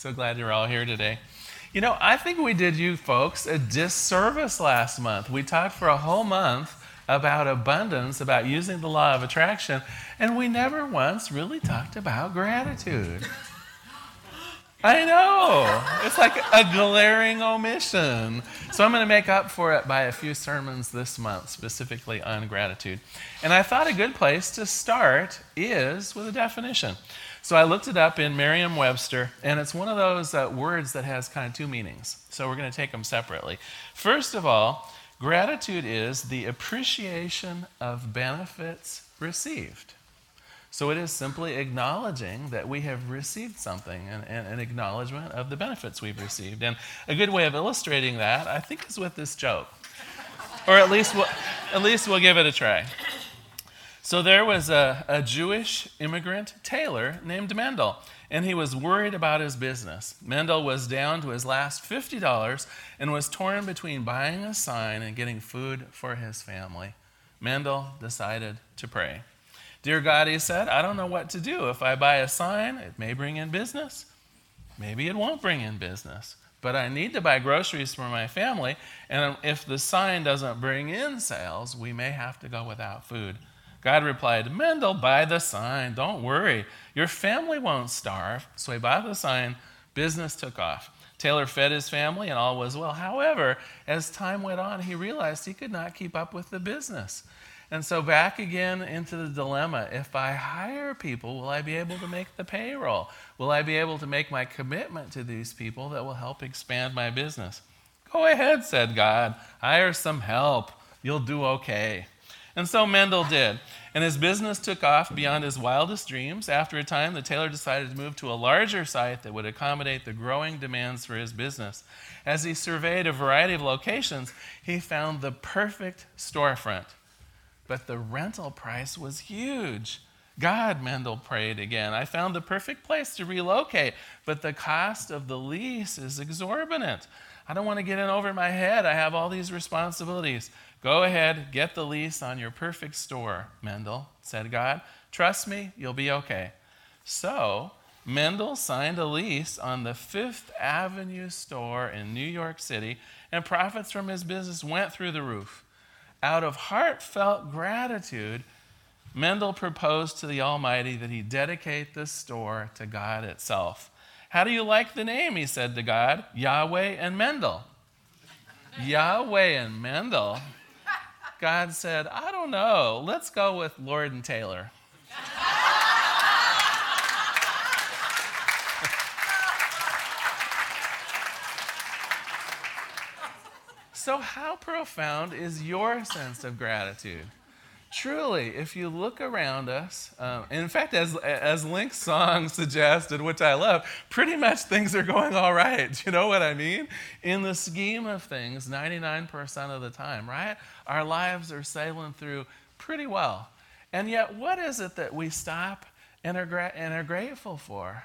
So glad you're all here today. You know, I think we did you folks a disservice last month. We talked for a whole month about abundance, about using the law of attraction, and we never once really talked about gratitude. I know. It's like a glaring omission. So I'm going to make up for it by a few sermons this month, specifically on gratitude. And I thought a good place to start is with a definition. So I looked it up in Merriam Webster, and it's one of those uh, words that has kind of two meanings. So we're going to take them separately. First of all, gratitude is the appreciation of benefits received. So it is simply acknowledging that we have received something and, an acknowledgement of the benefits we've received. And a good way of illustrating that, I think, is with this joke. or at least we'll, at least we'll give it a try. So there was a, a Jewish immigrant tailor named Mendel, and he was worried about his business. Mendel was down to his last $50 and was torn between buying a sign and getting food for his family. Mendel decided to pray. Dear God, he said, I don't know what to do. If I buy a sign, it may bring in business. Maybe it won't bring in business. But I need to buy groceries for my family, and if the sign doesn't bring in sales, we may have to go without food. God replied, Mendel, buy the sign. Don't worry. Your family won't starve. So he bought the sign. Business took off. Taylor fed his family, and all was well. However, as time went on, he realized he could not keep up with the business. And so, back again into the dilemma if I hire people, will I be able to make the payroll? Will I be able to make my commitment to these people that will help expand my business? Go ahead, said God. Hire some help. You'll do okay. And so Mendel did. And his business took off beyond his wildest dreams. After a time, the tailor decided to move to a larger site that would accommodate the growing demands for his business. As he surveyed a variety of locations, he found the perfect storefront but the rental price was huge. God, Mendel prayed again. I found the perfect place to relocate, but the cost of the lease is exorbitant. I don't want to get in over my head. I have all these responsibilities. Go ahead, get the lease on your perfect store, Mendel, said God. Trust me, you'll be okay. So, Mendel signed a lease on the Fifth Avenue store in New York City, and profits from his business went through the roof. Out of heartfelt gratitude, Mendel proposed to the Almighty that he dedicate this store to God itself. How do you like the name? He said to God, Yahweh and Mendel. Yahweh and Mendel. God said, I don't know. Let's go with Lord and Taylor. So, how profound is your sense of gratitude? Truly, if you look around us, um, in fact, as, as Link's song suggested, which I love, pretty much things are going all right. You know what I mean? In the scheme of things, 99% of the time, right? Our lives are sailing through pretty well. And yet, what is it that we stop and are, gra- and are grateful for?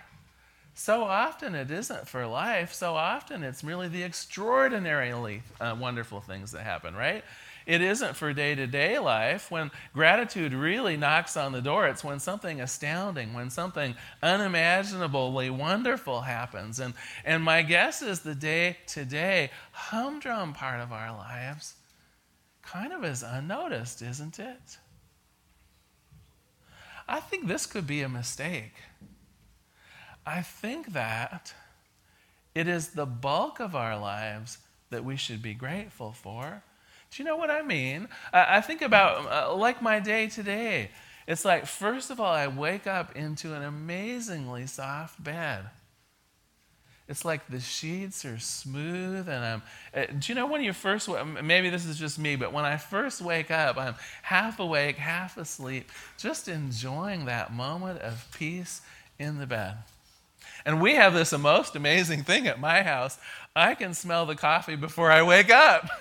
So often it isn't for life. So often it's merely the extraordinarily uh, wonderful things that happen, right? It isn't for day to day life. When gratitude really knocks on the door, it's when something astounding, when something unimaginably wonderful happens. And, and my guess is the day to day humdrum part of our lives kind of is unnoticed, isn't it? I think this could be a mistake. I think that it is the bulk of our lives that we should be grateful for. Do you know what I mean? I, I think about uh, like my day today. It's like, first of all, I wake up into an amazingly soft bed. It's like the sheets are smooth, and I'm. Uh, do you know when you first? Maybe this is just me, but when I first wake up, I'm half awake, half asleep, just enjoying that moment of peace in the bed. And we have this most amazing thing at my house. I can smell the coffee before I wake up.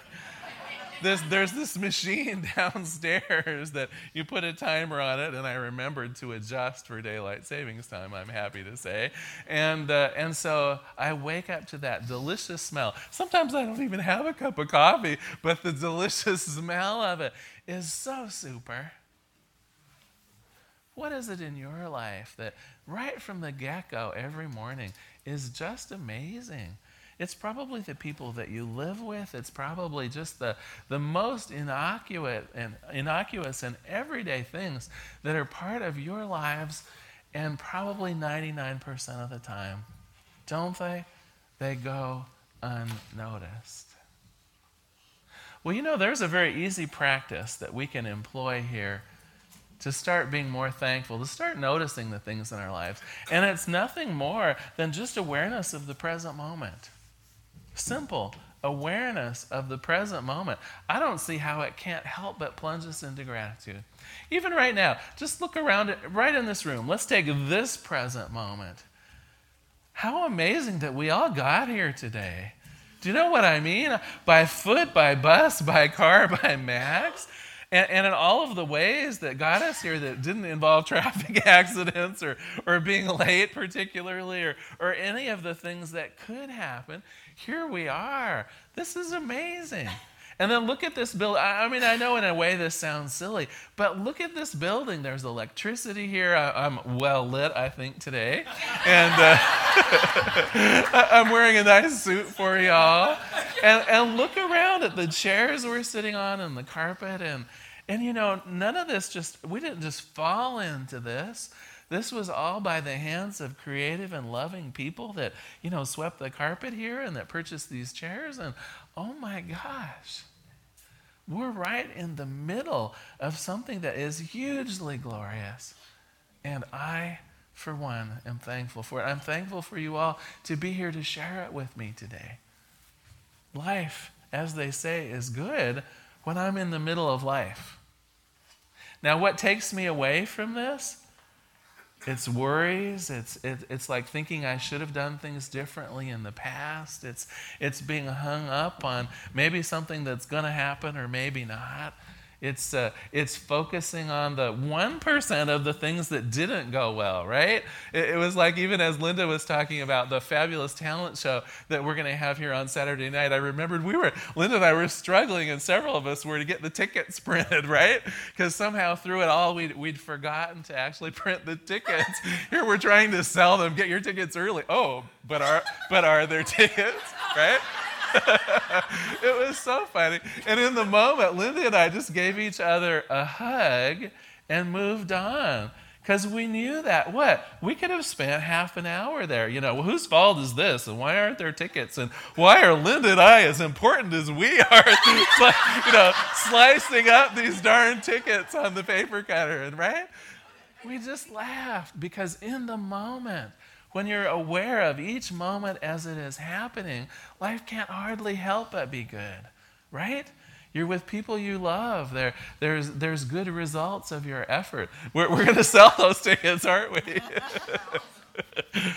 This, there's this machine downstairs that you put a timer on it, and I remembered to adjust for daylight savings time, I'm happy to say. And, uh, and so I wake up to that delicious smell. Sometimes I don't even have a cup of coffee, but the delicious smell of it is so super. What is it in your life that right from the get go every morning is just amazing? It's probably the people that you live with. It's probably just the, the most innocuous and, innocuous and everyday things that are part of your lives, and probably 99% of the time, don't they? They go unnoticed. Well, you know, there's a very easy practice that we can employ here to start being more thankful, to start noticing the things in our lives. And it's nothing more than just awareness of the present moment. Simple awareness of the present moment. I don't see how it can't help but plunge us into gratitude. Even right now, just look around right in this room. Let's take this present moment. How amazing that we all got here today. Do you know what I mean? By foot, by bus, by car, by Max. And, and, in all of the ways that got us here that didn't involve traffic accidents or, or being late, particularly, or, or any of the things that could happen, here we are. This is amazing. And then look at this building. I mean, I know in a way this sounds silly, but look at this building. There's electricity here. I, am well lit, I think, today. And uh, I'm wearing a nice suit for y'all. And, and look around at the chairs we're sitting on and the carpet. And, and, you know, none of this just, we didn't just fall into this. This was all by the hands of creative and loving people that, you know, swept the carpet here and that purchased these chairs. And oh my gosh, we're right in the middle of something that is hugely glorious. And I, for one, am thankful for it. I'm thankful for you all to be here to share it with me today. Life, as they say, is good when I'm in the middle of life. Now, what takes me away from this? It's worries. It's, it, it's like thinking I should have done things differently in the past. It's, it's being hung up on maybe something that's going to happen or maybe not. It's, uh, it's focusing on the 1% of the things that didn't go well, right? It, it, was like even as Linda was talking about the fabulous talent show that we're going to have here on Saturday night, I remembered we were, Linda and I were struggling, and several of us were to get the tickets printed, right? Because somehow through it all, we'd, we'd forgotten to actually print the tickets. here we're trying to sell them, get your tickets early. Oh, but are, but are there tickets, right? it was so funny. And in the moment, Linda and I just gave each other a hug and moved on. Because we knew that, what? We could have spent half an hour there. You know, well, whose fault is this? And why aren't there tickets? And why are Linda and I as important as we are? you know, slicing up these darn tickets on the paper cutter. And right? We just laughed because in the moment, when you're aware of each moment as it is happening, life can't hardly help but be good, right? You're with people you love. There, there's, there's good results of your effort. We're, we're going to sell those tickets, aren't we?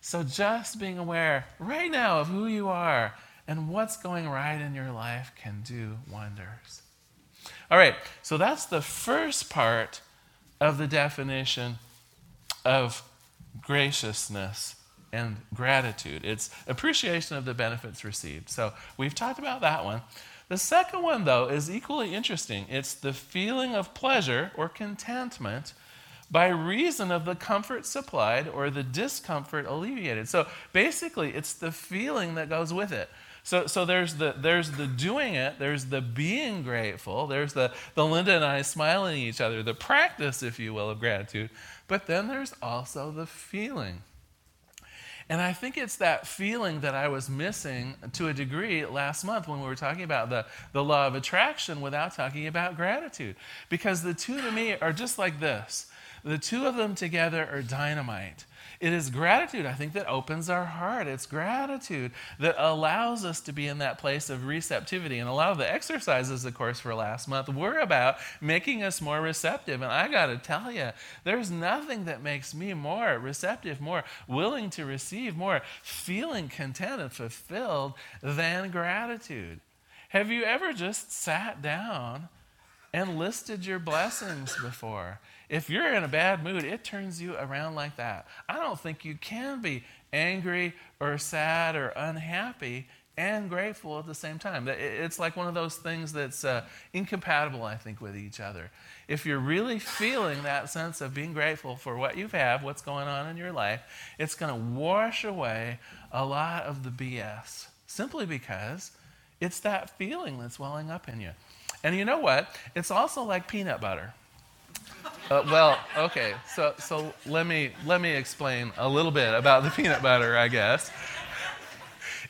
so just being aware right now of who you are and what's going right in your life can do wonders. All right, so that's the first part of the definition of graciousness and gratitude. It's appreciation of the benefits received. So we've talked about that one. The second one, though, is equally interesting. It's the feeling of pleasure or contentment by reason of the comfort supplied or the discomfort alleviated. So basically, it's the feeling that goes with it. So, so there's, the, there's the doing it, there's the being grateful, there's the, the Linda and I smiling at each other, the practice, if you will, of gratitude. But then there's also the feeling. And I think it's that feeling that I was missing to a degree last month when we were talking about the, the law of attraction without talking about gratitude. Because the two to me are just like this the two of them together are dynamite. It is gratitude, I think, that opens our heart. It's gratitude that allows us to be in that place of receptivity. And a lot of the exercises, of course, for last month were about making us more receptive. And I got to tell you, there's nothing that makes me more receptive, more willing to receive, more feeling content and fulfilled than gratitude. Have you ever just sat down and listed your blessings before? If you're in a bad mood, it turns you around like that. I don't think you can be angry or sad or unhappy and grateful at the same time. It's like one of those things that's uh, incompatible, I think, with each other. If you're really feeling that sense of being grateful for what you have, what's going on in your life, it's going to wash away a lot of the BS simply because it's that feeling that's welling up in you. And you know what? It's also like peanut butter. Uh, well, okay. So, so let me let me explain a little bit about the peanut butter, I guess.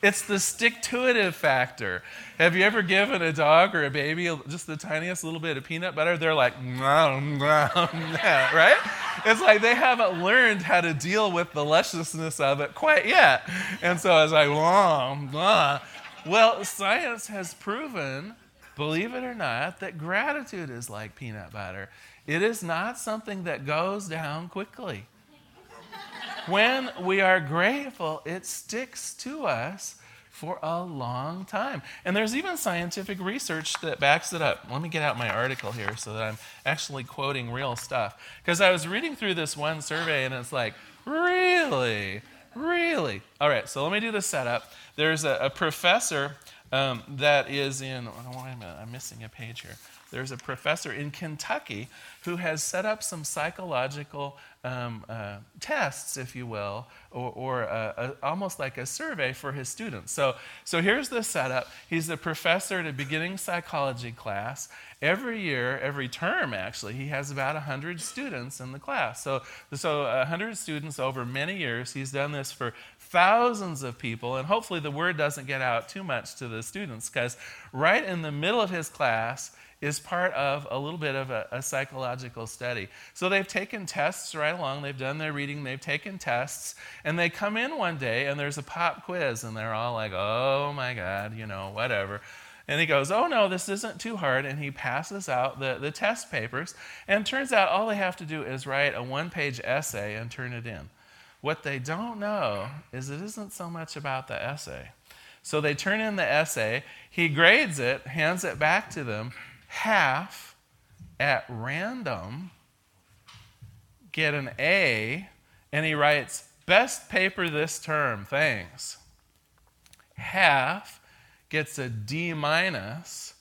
It's the stick to itiveness factor. Have you ever given a dog or a baby just the tiniest little bit of peanut butter? They're like, right? It's like they haven't learned how to deal with the lusciousness of it quite yet. And so it's like, blah. Well, science has proven, believe it or not, that gratitude is like peanut butter. It is not something that goes down quickly when we are grateful, it sticks to us for a long time. And there's even scientific research that backs it up. Let me get out my article here so that I'm actually quoting real stuff. Because I was reading through this one survey and it's like, really? Really? All right, so let me do the setup. There's a, a professor um, that is in, oh, wait a minute, I'm missing a page here. There's a professor in Kentucky who has set up some psychological um, uh, tests, if you will, or, or a, a, almost like a survey for his students. So, so here's the setup. He's a professor at a beginning psychology class. Every year, every term actually, he has about 100 students in the class. So, so 100 students over many years. He's done this for thousands of people, and hopefully the word doesn't get out too much to the students because right in the middle of his class, is part of a little bit of a, a, psychological study. So they've taken tests right along, they've done their reading, they've taken tests, and they come in one day and there's a pop quiz, and they're all like, oh my God, you know, whatever. And he goes, Oh no, this isn't too hard. And he passes out the, the test papers. And turns out all they have to do is write a one page essay and turn it in. What they don't know is it isn't so much about the essay. So they turn in the essay, he grades it, hands it back to them, half at random get an A, and he writes, Best paper this term, thanks. Half gets a D minus,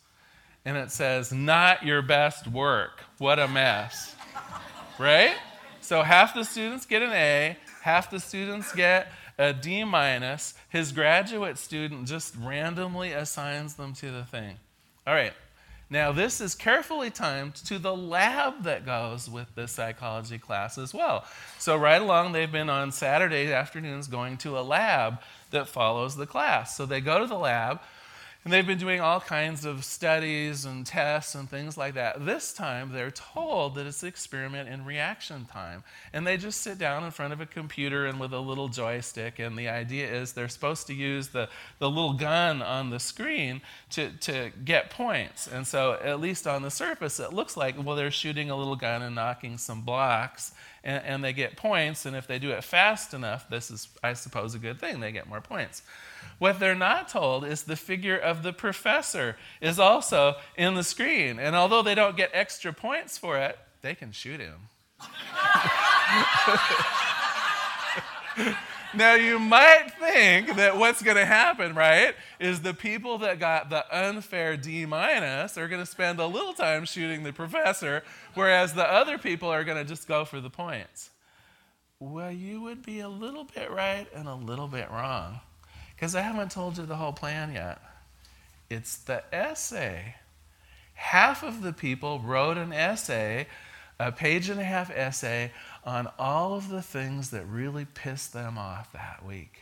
and it says, Not your best work. What a mess. right? So half the students get an A, half the students get a D minus. His graduate student just randomly assigns them to the thing. All right, now, this is carefully timed to the lab that goes with the psychology class as well. So, right along, they've been on Saturday afternoons going to a lab that follows the class. So, they go to the lab, and they've been doing all kinds of studies and tests and things like that. This time, they're told that it's an experiment in reaction time. And they just sit down in front of a computer and with a little joystick. And the idea is they're supposed to use the, the little gun on the screen to, to get points. And so, at least on the surface, it looks like, well, they're shooting a little gun and knocking some blocks. And, and they get points. And if they do it fast enough, this is, I suppose, a good thing. They get more points. What they're not told is the figure of the professor is also in the screen. And although they don't get extra points for it, they can shoot him. now, you might think that what's going to happen, right, is the people that got the unfair D minus are going to spend a little time shooting the professor, whereas the other people are going to just go for the points. Well, you would be a little bit right and a little bit wrong. Because I haven't told you the whole plan yet. It's the essay. Half of the people wrote an essay, a page and a half essay, on all of the things that really pissed them off that week.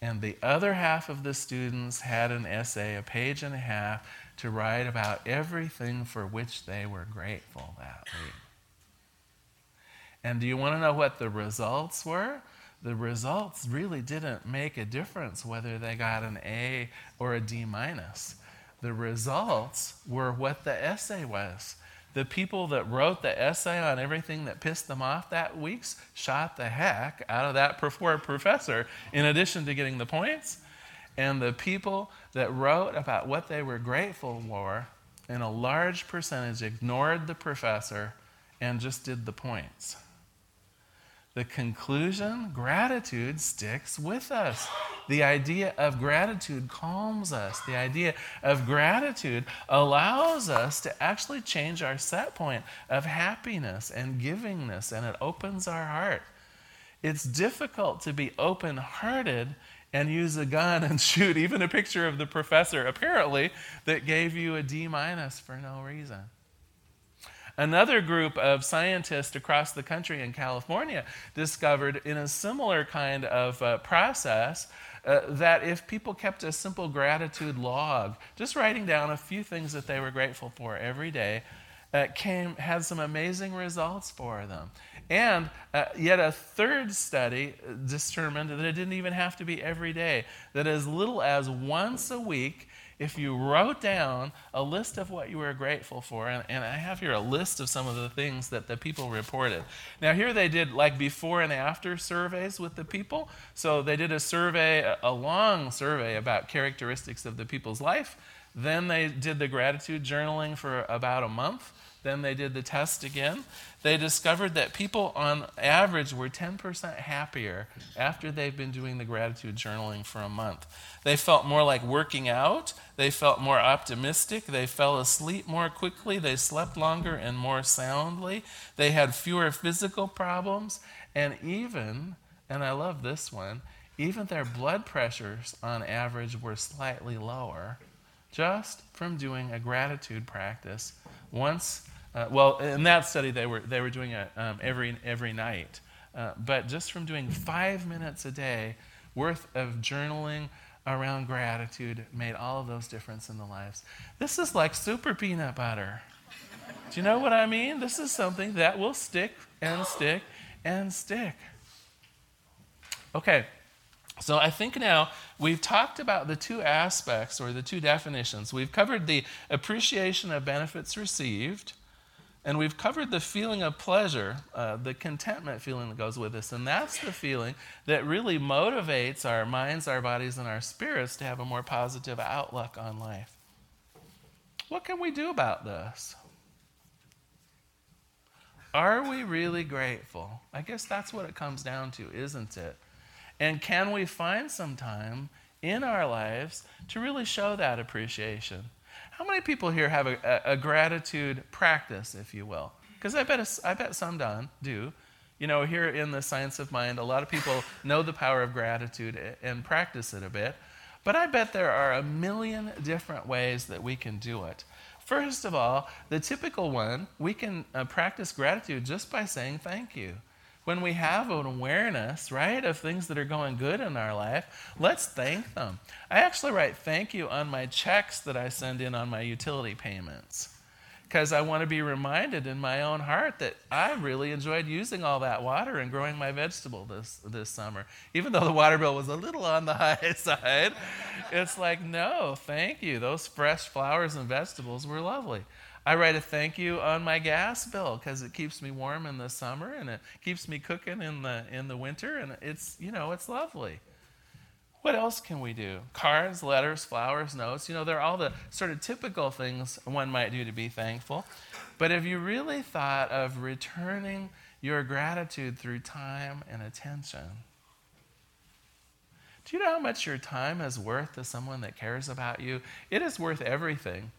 And the other half of the students had an essay, a page and a half, to write about everything for which they were grateful that week. And do you want to know what the results were? The results really didn't make a difference whether they got an A or a D minus. The results were what the essay was. The people that wrote the essay on everything that pissed them off that week shot the heck out of that professor in addition to getting the points. And the people that wrote about what they were grateful for, in a large percentage, ignored the professor and just did the points. The conclusion gratitude sticks with us. The idea of gratitude calms us. The idea of gratitude allows us to actually change our set point of happiness and givingness, and it opens our heart. It's difficult to be open hearted and use a gun and shoot even a picture of the professor, apparently, that gave you a D minus for no reason. Another group of scientists across the country in California discovered in a similar kind of uh, process uh, that if people kept a simple gratitude log, just writing down a few things that they were grateful for every day, uh, came had some amazing results for them. And uh, yet a third study determined that it didn't even have to be every day. That as little as once a week, if you wrote down a list of what you were grateful for, and, and, I have here a list of some of the things that the people reported. Now, here they did like before and after surveys with the people. So they did a survey, a long survey about characteristics of the people's life. Then they did the gratitude journaling for about a month. Then they did the test again. They discovered that people on average were 10% happier after they've been doing the gratitude journaling for a month. They felt more like working out. They felt more optimistic. They fell asleep more quickly. They slept longer and more soundly. They had fewer physical problems. And even, and I love this one, even their blood pressures on average were slightly lower just from doing a gratitude practice once uh, well, in that study, they were, they were doing it um, every, every night. Uh, but just from doing five minutes a day worth of journaling around gratitude made all of those difference in the lives. This is like super peanut butter. Do you know what I mean? This is something that will stick and stick and stick. Okay, so I think now we've talked about the two aspects or the two definitions. We've covered the appreciation of benefits received and we've covered the feeling of pleasure, uh, the contentment feeling that goes with this. And that's the feeling that really motivates our minds, our bodies, and our spirits to have a more positive outlook on life. What can we do about this? Are we really grateful? I guess that's what it comes down to, isn't it? And can we find some time in our lives to really show that appreciation? How many people here have a, a, a gratitude practice, if you will? Because I bet, I bet some don't, do. You know, here in the science of mind, a lot of people know the power of gratitude and practice it a bit. But I bet there are a million different ways that we can do it. First of all, the typical one, we can uh, practice gratitude just by saying thank you when we have an awareness, right, of things that are going good in our life, let's thank them. I actually write thank you on my checks that I send in on my utility payments because I want to be reminded in my own heart that I really enjoyed using all that water and growing my vegetable this, this summer. Even though the water bill was a little on the high side, it's like, no, thank you. Those fresh flowers and vegetables were lovely. I write a thank you on my gas bill because it keeps me warm in the summer and it keeps me cooking in the in the winter and it's you know it's lovely. What else can we do? Cards, letters, flowers, notes. You know, they're all the sort of typical things one might do to be thankful. But have you really thought of returning your gratitude through time and attention? Do you know how much your time is worth to someone that cares about you? It is worth everything.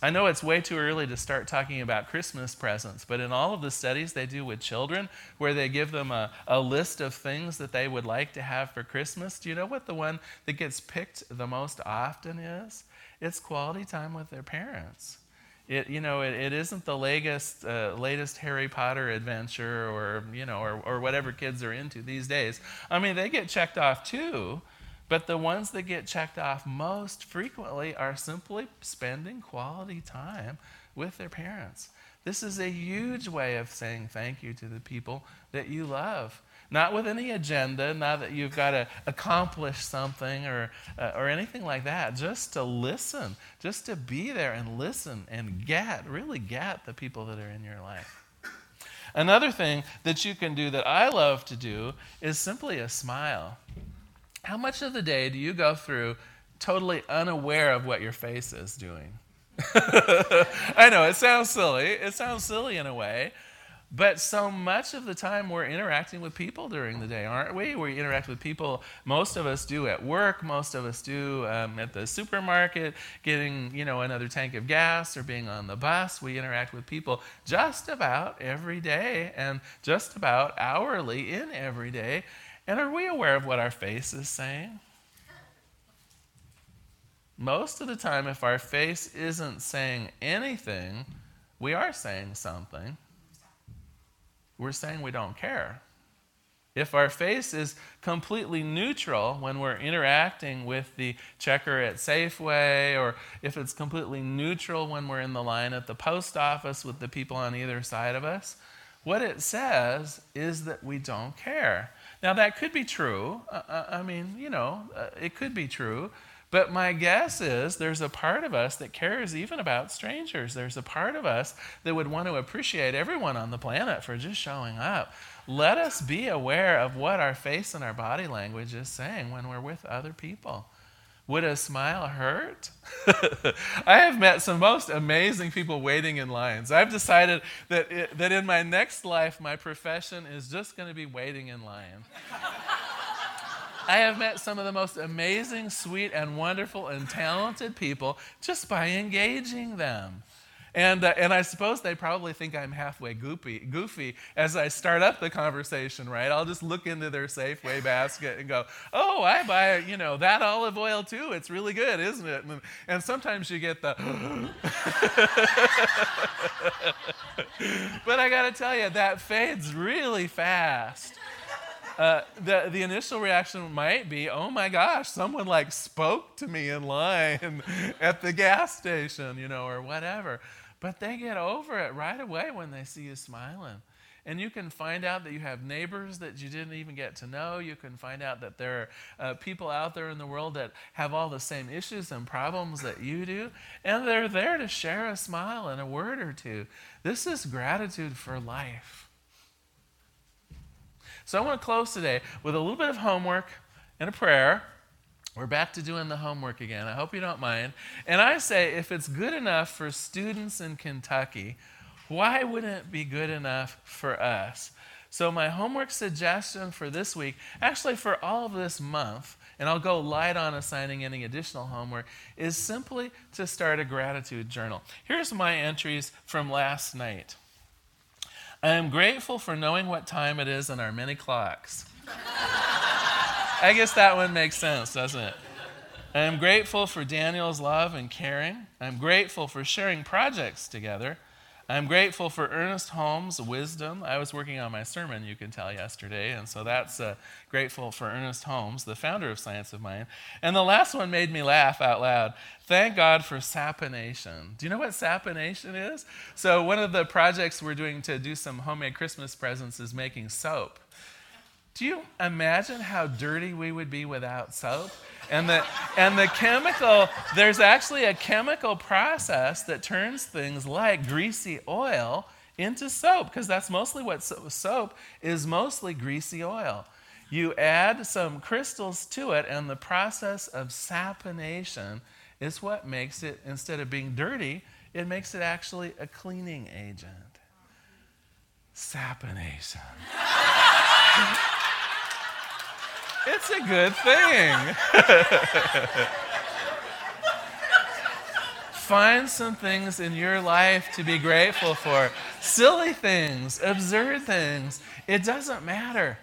I know it's way too early to start talking about Christmas presents, but in all of the studies they do with children, where they give them a, a list of things that they would like to have for Christmas, do you know what the one that gets picked the most often is? It's quality time with their parents. It, you know, it, it isn't the latest, uh, latest Harry Potter adventure or, you know, or, or whatever kids are into these days. I mean, they get checked off too, but the ones that get checked off most frequently are simply spending quality time with their parents. This is a huge way of saying thank you to the people that you love. Not with any agenda, not that you've got to accomplish something or, uh, or anything like that. Just to listen, just to be there and listen and get, really get the people that are in your life. Another thing that you can do that I love to do is simply a smile. How much of the day do you go through totally unaware of what your face is doing? I know, it sounds silly. It sounds silly in a way. But so much of the time we're interacting with people during the day, aren't we? We interact with people, most of us do at work, most of us do um, at the supermarket, getting, you know, another tank of gas or being on the bus. We interact with people just about every day and just about hourly in every day. And are we aware of what our face is saying? Most of the time, if our face isn't saying anything, we are saying something we're saying we don't care. If our face is completely neutral when we're interacting with the checker at Safeway, or if it's completely neutral when we're in the line at the post office with the people on either side of us, what it says is that we don't care. Now, that could be true. Uh, uh I mean, you know, uh, it could be true. But my guess is there's a part of us that cares even about strangers. There's a part of us that would want to appreciate everyone on the planet for just showing up. Let us be aware of what our face and our body language is saying when we're with other people. Would a smile hurt? I have met some most amazing people waiting in lines. I've decided that, it, that in my next life, my profession is just going to be waiting in line. I have met some of the most amazing, sweet, and wonderful and talented people just by engaging them. And, uh, and I suppose they probably think I'm halfway goofy, goofy as I start up the conversation, right? I'll just look into their Safeway basket and go, oh, I buy, you know, that olive oil too. It's really good, isn't it? And, and sometimes you get the, but I got to tell you, that fades really fast. Uh, the, the initial reaction might be, oh my gosh, someone like spoke to me in line at the gas station, you know, or whatever. But they get over it right away when they see you smiling. And you can find out that you have neighbors that you didn't even get to know. You can find out that there are uh, people out there in the world that have all the same issues and problems that you do. And they're there to share a smile and a word or two. This is gratitude for life. So I want to close today with a little bit of homework and a prayer. We're back to doing the homework again. I hope you don't mind. And I say, if it's good enough for students in Kentucky, why wouldn't it be good enough for us? So, my homework suggestion for this week, actually for all of this month, and I'll go light on assigning any additional homework, is simply to start a gratitude journal. Here's my entries from last night. I am grateful for knowing what time it is in our many clocks. I guess that one makes sense, doesn't it? I am grateful for Daniel's love and caring. I'm grateful for sharing projects together. I'm grateful for Ernest Holmes' wisdom. I was working on my sermon, you can tell, yesterday, and so that's uh, grateful for Ernest Holmes, the founder of Science of Mind. And the last one made me laugh out loud. Thank God for Saponation. Do you know what Saponation is? So, one of the projects we're doing to do some homemade Christmas presents is making soap. Do you imagine how dirty we would be without soap? And the, and the chemical, there's actually a chemical process that turns things like greasy oil into soap, because that's mostly what so- soap is mostly greasy oil. You add some crystals to it, and the process of saponation is what makes it, instead of being dirty, it makes it actually a cleaning agent. Saponation. It's a good thing. Find some things in your life to be grateful for. Silly things, absurd things. It doesn't matter.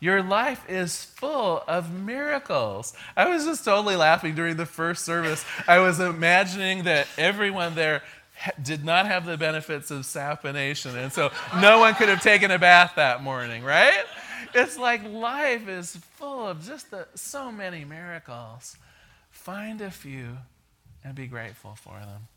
Your life is full of miracles. I was just totally laughing during the first service. I was imagining that everyone there did not have the benefits of saponation, and so no one could have taken a bath that morning, right? It's like life is full of just the, so many miracles. Find a few and be grateful for them.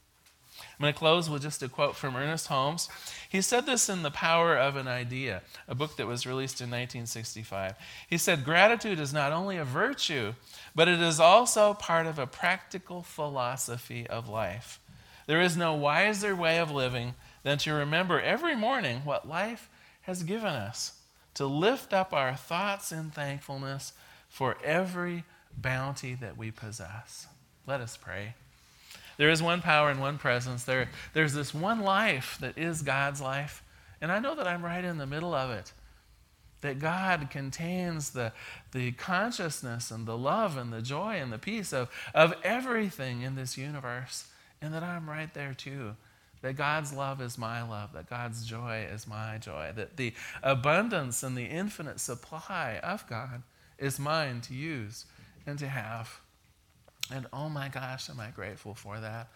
I'm going to close with just a quote from Ernest Holmes. He said this in The Power of an Idea, a book that was released in 1965. He said, Gratitude is not only a virtue, but it is also part of a practical philosophy of life. There is no wiser way of living than to remember every morning what life has given us to lift up our thoughts in thankfulness for every bounty that we possess. Let us pray. There is one power and one presence. There, there's this one life that is God's life, And I know that I'm right in the middle of it. That God contains the, the consciousness and the love and the joy and the peace of, of everything in this universe. And that I'm right there too. That God's love is my love, that God's joy is my joy, that the abundance and the infinite supply of God is mine to use and to have. And oh my gosh, am I grateful for that.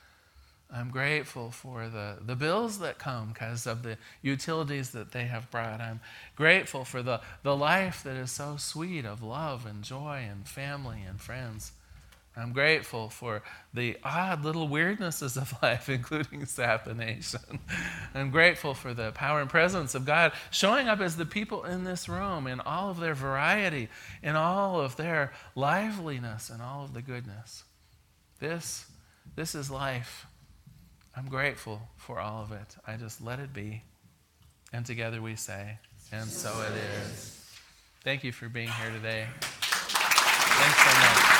I'm grateful for the, the bills that come because of the utilities that they have brought. I'm grateful for the, the life that is so sweet of love and joy and family and friends. I'm grateful for the odd little weirdnesses of life, including sapination. I'm grateful for the power and presence of God showing up as the people in this room in all of their variety, in all of their liveliness, and all of the goodness. This, this is life. I'm grateful for all of it. I just let it be. And together we say, and so it is. Thank you for being here today. Thanks so much.